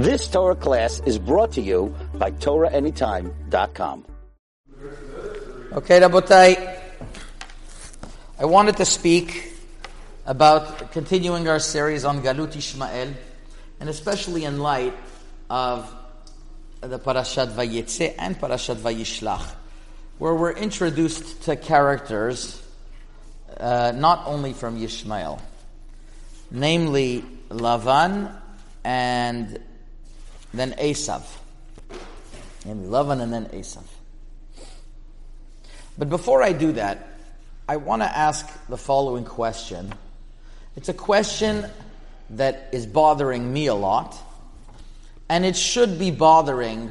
This Torah class is brought to you by TorahAnytime.com. Okay, Rabotai, I wanted to speak about continuing our series on Galut Ishmael, and especially in light of the Parashat Vayetze and Parashat Vayishlach, where we're introduced to characters uh, not only from Ishmael, namely Lavan and then Esav. Namely Lavan and then Esav. But before I do that, I want to ask the following question. It's a question that is bothering me a lot, and it should be bothering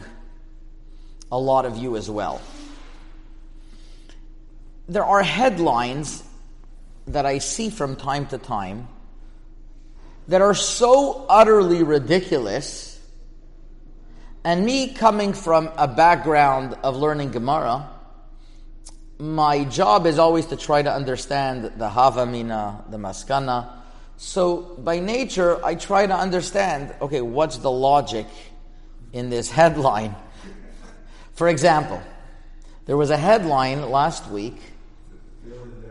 a lot of you as well. There are headlines that I see from time to time that are so utterly ridiculous, and me coming from a background of learning Gemara, my job is always to try to understand the Havamina, the Maskana. So by nature, I try to understand, okay, what's the logic in this headline? For example, there was a headline last week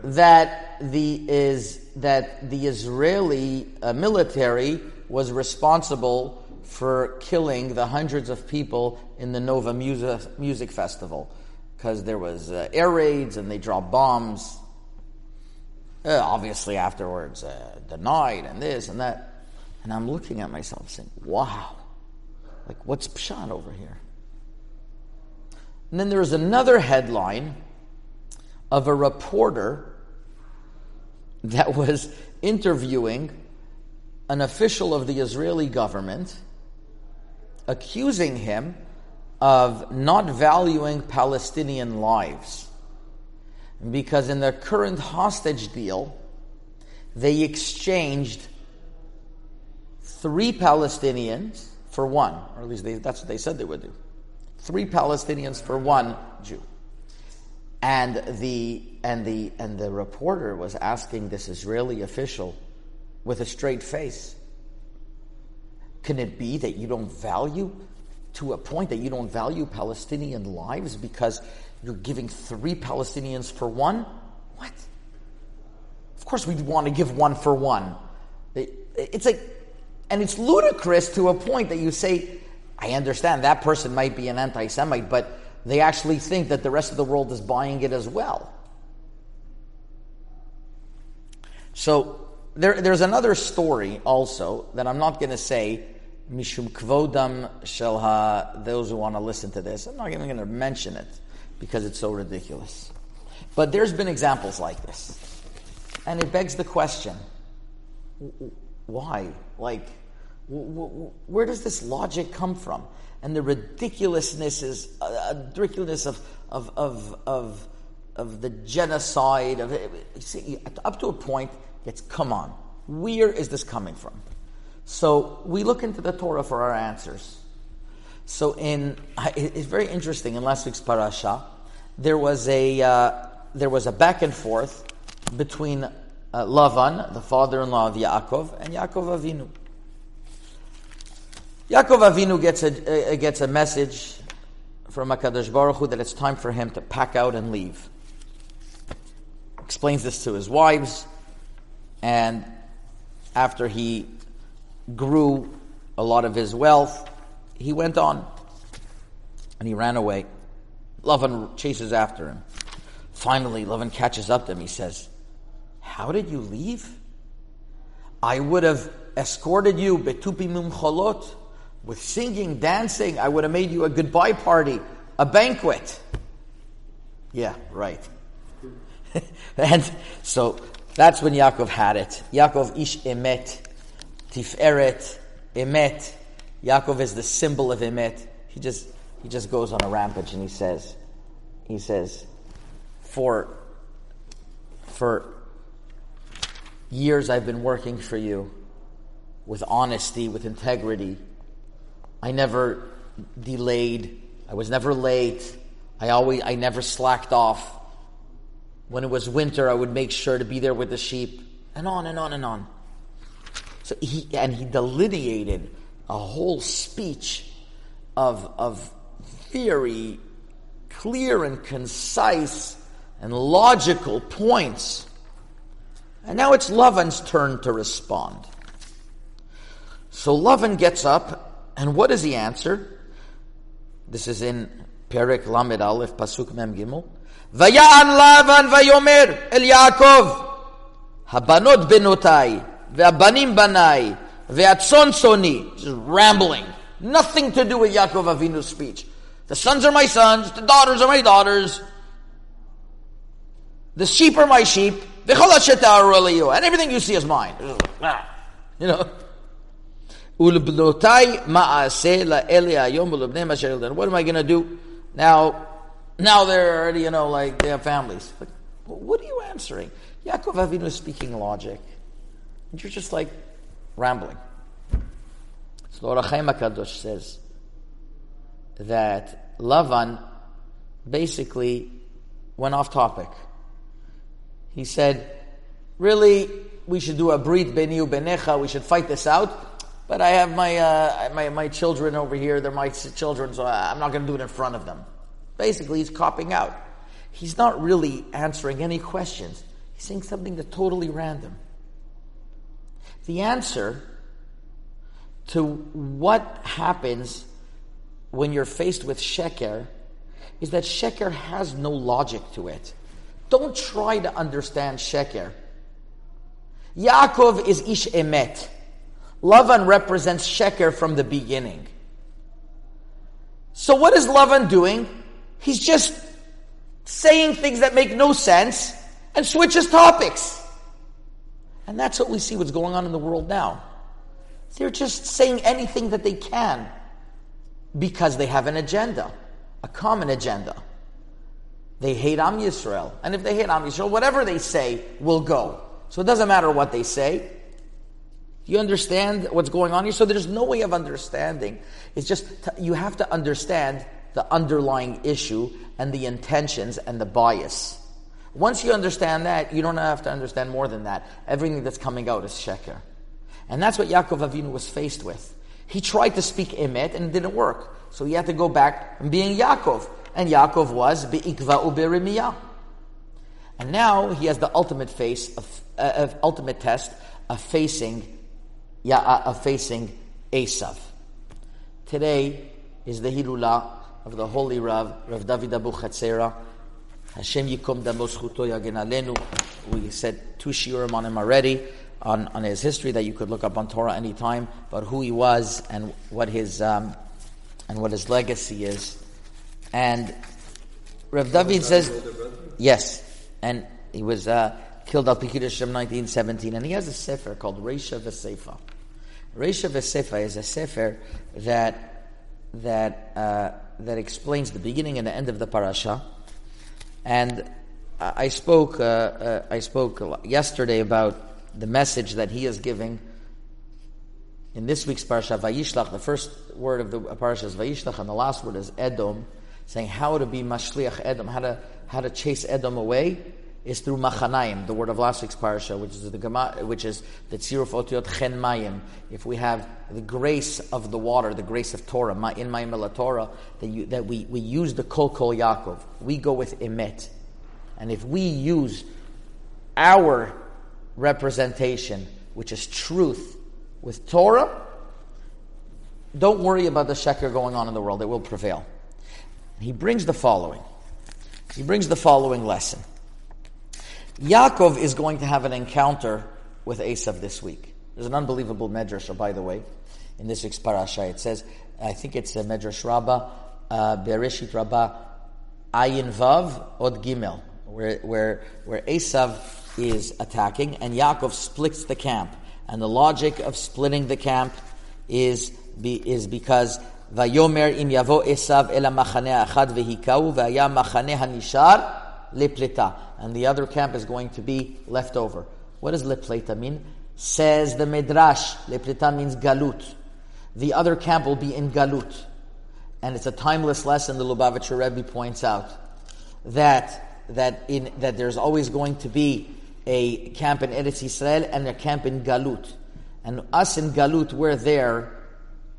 that the is that the Israeli uh, military was responsible for killing the hundreds of people in the Nova Music, Music Festival because there was uh, air raids and they dropped bombs. Uh, obviously, afterwards, uh, denied and this and that. And I'm looking at myself saying, wow, like what's pshat over here? And then there's another headline of a reporter that was interviewing an official of the Israeli government, accusing him of not valuing Palestinian lives. Because in their current hostage deal, they exchanged three Palestinians for one, or at least they, that's what they said they would do. Three Palestinians for one Jew. And the and the and the reporter was asking this Israeli official with a straight face, can it be that you don't value to a point that you don't value Palestinian lives because you're giving three Palestinians for one? What? Of course, we'd want to give one for one. it's like, and it's ludicrous to a point that you say, I understand that person might be an anti Semite, but they actually think that the rest of the world is buying it as well. So there, there's another story also that I'm not going to say mishum kvodam shelha. Those who want to listen to this, I'm not even going to mention it because it's so ridiculous. But there's been examples like this, and it begs the question: Why? Like, where does this logic come from? and the ridiculousness is uh, ridiculousness of of of of, of the genocide of see, up to a point it's come on. Where is this coming from? So we look into the torah for our answers. So in it's very interesting. In last week's parasha there was a uh, there was a back and forth between uh, Lavan, the father-in-law of Yaakov, and Yaakov Avinu. Yaakov Avinu gets a, uh, gets a message from HaKadosh Baruch Hu that it's time for him to pack out and leave. Explains this to his wives, and after he grew a lot of his wealth, he went on and he ran away. Lavan chases after him. Finally, Lavan catches up to him. He says, How did you leave? I would have escorted you betupimum cholot with singing, dancing, I would have made you a goodbye party, a banquet. Yeah, right. and so that's when Yaakov had it. Yaakov ish emet, tiferet, emet. Yaakov is the symbol of emet. He just he just goes on a rampage and he says, he says, for for years I've been working for you with honesty, with integrity I never delayed. I was never late. I always, I never slacked off. When it was winter, I would make sure to be there with the sheep, and on and on and on. So he, and he delineated a whole speech of, of very clear and concise and logical points. And now it's Lavan's turn to respond. So Lavan gets up, and what does he answer? This is in Perek Lamed Aleph, Pasuk Mem Gimel. ויען לבן ויאמר אל יעקב, הבנות בנותיי, והבנים בניי, והצאן צאני, just rambling. Nothing to do with Yaakov Avinu's speech. The sons are my sons, the daughters are my daughters, the sheep are my sheep, and everything you see is mine. You know. What am I going to do? Now, now they're already, you know, like they have families. Like, what are you answering? Yaakov Avinu is speaking logic. And you're just like rambling. So Ohr HaChaim HaKadosh says that Lavan basically went off topic. He said, really, we should do a brit beniu benecha, we should fight this out. But I have my, uh, my, my children over here, they're my children, so I'm not going to do it in front of them. Basically, he's copping out. He's not really answering any questions. He's saying something that's totally random. The answer to what happens when you're faced with sheker is that sheker has no logic to it. Don't try to understand sheker. Yaakov is ish emet. Lavan represents sheker from the beginning. So what is Lavan doing? He's just saying things that make no sense and switches topics. And that's what we see what's going on in the world now. They're just saying anything that they can because they have an agenda, a common agenda. They hate Am Yisrael. And if they hate Am Yisrael, whatever they say will go. So it doesn't matter what they say. You understand what's going on here? So there's no way of understanding. It's just, you have to understand the underlying issue and the intentions and the bias. Once you understand that, you don't have to understand more than that. Everything that's coming out is sheker. And that's what Yaakov Avinu was faced with. He tried to speak emet and it didn't work. So he had to go back and being Yaakov. And Yaakov was be'ikva uberimiyah. And now he has the ultimate face of, uh, of ultimate test of facing, yeah, uh, of facing Esav. Today is the Hilulah of the holy Rav, Rav David Abu Chatzera. Hashem Yikom Damos Chuto Yagen Alenu. We said two shiurim on him already, on, on his history that you could look up on Torah anytime, but who he was and what his, um, and what his legacy is. And Rav David says, yes, and he was uh, killed al Pikidush 1917, and he has a sefer called Reisha V'Sefa. Reisha V'Sefa is a sefer that, that, uh, that explains the beginning and the end of the parasha. And I spoke, uh, uh, I spoke yesterday about the message that he is giving in this week's parasha, Vayishlach. The first word of the parasha is Vayishlach, and the last word is Edom, saying how to be Mashliach Edom, how to how to chase Edom away is through Machanaim, the word of last week's parsha, which is the which is the Tziruf Otiot Chen Mayim. If we have the grace of the water, the grace of Torah, in Mayim Torah, that, you, that we, we use the Kol Kol Yaakov, we go with Emet. And if we use our representation, which is truth, with Torah, don't worry about the sheker going on in the world, it will prevail. He brings the following. He brings the following lesson. Yaakov is going to have an encounter with Esav this week. There's an unbelievable medrash, by the way, in this week's parasha. It says, I think it's a medrash Rabbah, uh, Bereshit Rabbah, Ayin Vav Od Gimel, where where where Esav is attacking and Yaakov splits the camp. And the logic of splitting the camp is be, is because Vayomer im yavo Esav el machane achad vehikau v'aya machane hanishar lepleta, and the other camp is going to be left over. What does lepleta mean? Says the Midrash, lepleta means galut. The other camp will be in galut. And it's a timeless lesson the Lubavitcher Rebbe points out that that in that there's always going to be a camp in Eretz Israel and a camp in Galut. And us in Galut, we're there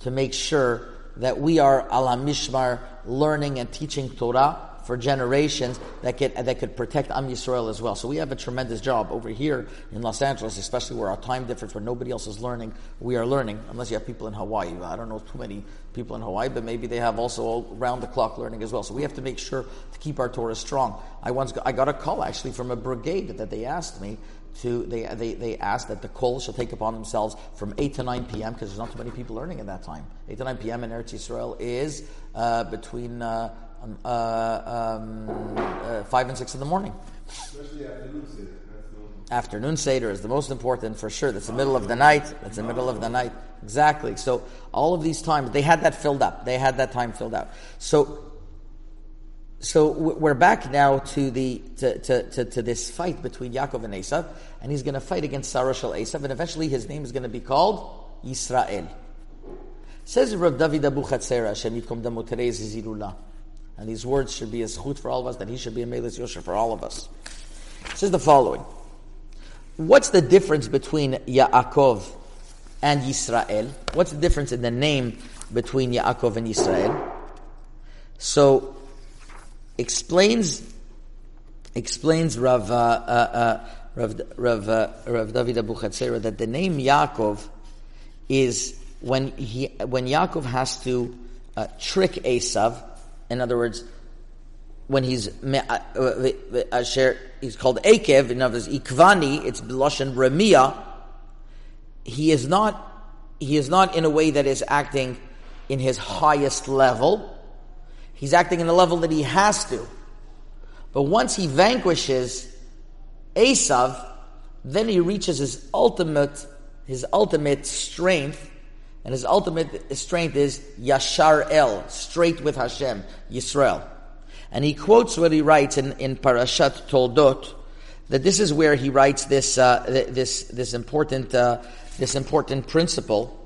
to make sure that we are ala mishmar learning and teaching Torah for generations that could, that could protect Am Yisrael as well. So we have a tremendous job over here in Los Angeles, especially where our time difference, where nobody else is learning, we are learning, unless you have people in Hawaii. I don't know too many people in Hawaii, but maybe they have also round the clock learning as well. So we have to make sure to keep our Torah strong. I once got, I got a call actually from a brigade that they asked me to they, they, they asked that the kol shall take upon themselves from 8 to 9 p.m. because there's not too many people learning at that time. 8 to 9 p.m. in Eretz Yisrael is uh, between uh, uh, um, uh, 5 and 6 in the morning. Especially afternoon seder. Afternoon Seder is the most important for sure. That's the middle of the night. That's the middle of the night. Exactly. So all of these times, they had that filled up. They had that time filled out. So so we're back now to the to, to, to, to, this fight between Yaakov and Esav, and he's going to fight against Sarah Esav, and eventually his name is going to be called Yisrael. Says Rav David Abu Chatzera, Hashem Yitkom Damo Zilula. And these words should be a zchut for all of us, that he should be a Melis Yosher for all of us. says the following. What's the difference between Yaakov and Yisrael? What's the difference in the name between Yaakov and Yisrael? So, explains explains Rav uh, uh, uh, Rav Rav, uh, Rav David Abu Chatzera that the name Yaakov is when he when Yaakov has to uh, trick Esav. In other words, when he's uh, uh, uh, uh, asher, he's called Akev. In other words, Ikvani. It's Blushan Remia. He is not. He is not in a way that is acting in his highest level He's acting in a level that he has to. But once he vanquishes Esav, then he reaches his ultimate, his ultimate strength, and his ultimate strength is Yashar El, straight with Hashem, Yisrael. And he quotes what he writes in, in Parashat Toldot, that this is where he writes this, uh, this, this important, uh, this important principle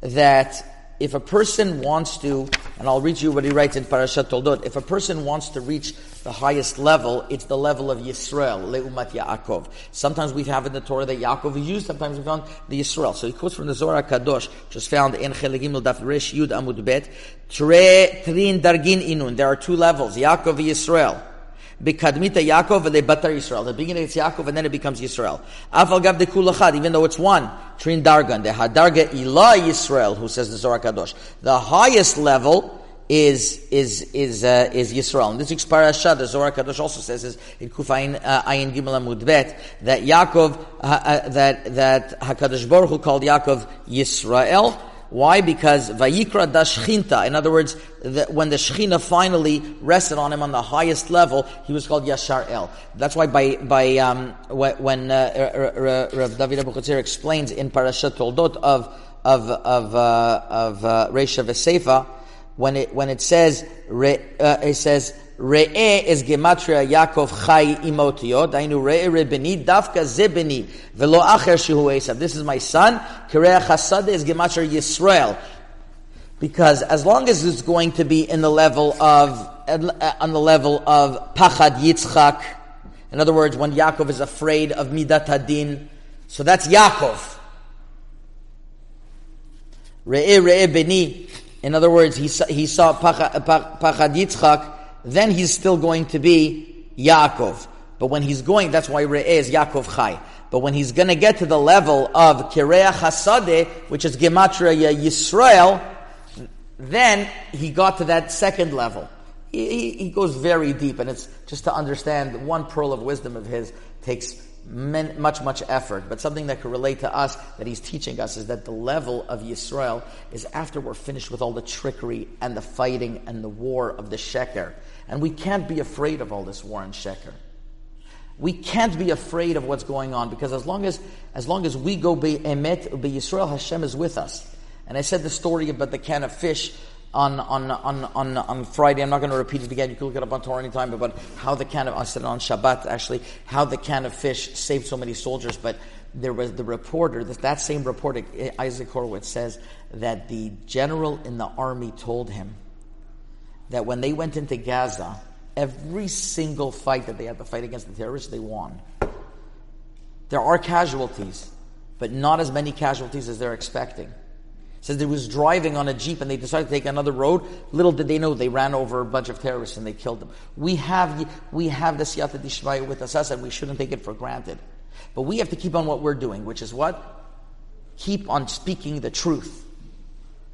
that if a person wants to, and I'll read you what he writes in Parashat Toldot, if a person wants to reach the highest level, it's the level of Yisrael, Leumat Yaakov. Sometimes we have in the Torah that Yaakov is used, sometimes we found the Yisrael. So he quotes from the Zohar Kadosh, which is found in Chelegim Daf Resh Yud Amud Bet, Tre Trin Dargin Inun. There are two levels, Yaakov and Yisrael. Bikadmita Yaakov and Batar Yisrael. The beginning it's Yaakov and then it becomes Yisrael. Afal gav de kulachad, even though it's one. Trin Dargan, the Hadarga Ilah Yisrael, who says the Zohar Kadosh. The highest level is is is uh, is Yisrael. And this is parasha. The Zohar Kadosh also says is in Kufayin uh, Ayin Gimel Amud Bet that Yaakov uh, uh, that that Hakadosh Baruch Hu called Yaakov Yisrael. Why? Because Vayikra Dashchinta. In other words, the, when the Shechina finally rested on him on the highest level, he was called Yashar El. That's why by by um, when uh, Rav David Abu explains in Parashat Toldot of of of uh, of uh, when it when it says uh, it says Re'eh is gematria Yaakov Chai Imotio. Dainu Re'eh Rebeni Dafka Zebeni Velo Acher Shehu Esav. This is my son. Kireach Hasad is gematria Yisrael. Because as long as it's going to be in the level of on the level of Pachad Yitzchak, in other words, when Yaakov is afraid of Midat Hadin, so that's Yaakov. Re'eh Re'eh Beni. In other words, he saw, he saw Pachad Yitzchak then he's still going to be Yaakov. But when he's going, that's why Re'eh is Yaakov Chai. But when he's going to get to the level of Kireach Hasadeh, which is Gematria Yisrael, then he got to that second level. He, he, he, goes very deep, and it's just to understand one pearl of wisdom of his takes men, much, much effort. But something that could relate to us that he's teaching us is that the level of Yisrael is after we're finished with all the trickery and the fighting and the war of the Sheker. And we can't be afraid of all this war and sheker. We can't be afraid of what's going on because as long as, as long as we go be emet, be Yisrael, Hashem is with us. And I said the story about the can of fish on, on, on, on, on Friday. I'm not going to repeat it again. You can look it up on Torah anytime about how the can of, I said it on Shabbat actually, how the can of fish saved so many soldiers. But there was the reporter, that same reporter, Isaac Horowitz says that the general in the army told him that when they went into Gaza, every single fight that they had to fight against the terrorists, they won. There are casualties, but not as many casualties as they're expecting. says they was driving on a jeep and they decided to take another road. Little did they know they ran over a bunch of terrorists and they killed them. We have we have the siyata dishmaya with us, and we shouldn't take it for granted. But we have to keep on what we're doing, which is what keep on speaking the truth,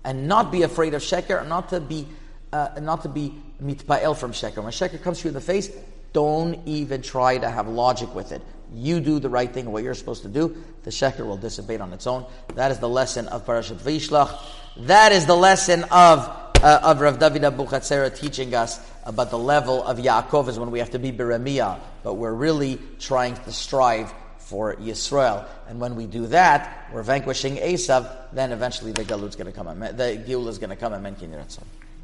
and not be afraid of sheker, and not to be uh, not to be mitpael from sheker. When sheker comes to you in the face, don't even try to have logic with it. You do the right thing, what you're supposed to do. The sheker will dissipate on its own. That is the lesson of Parashat Vayishlach. That is the lesson of uh, of Rav David Abu Chatzera teaching us about the level of Yaakov is when we have to be Biramiah, but we're really trying to strive for Yisrael. And when we do that, we're vanquishing Esav, then eventually the Galut's going to come, the Geul is going to come, and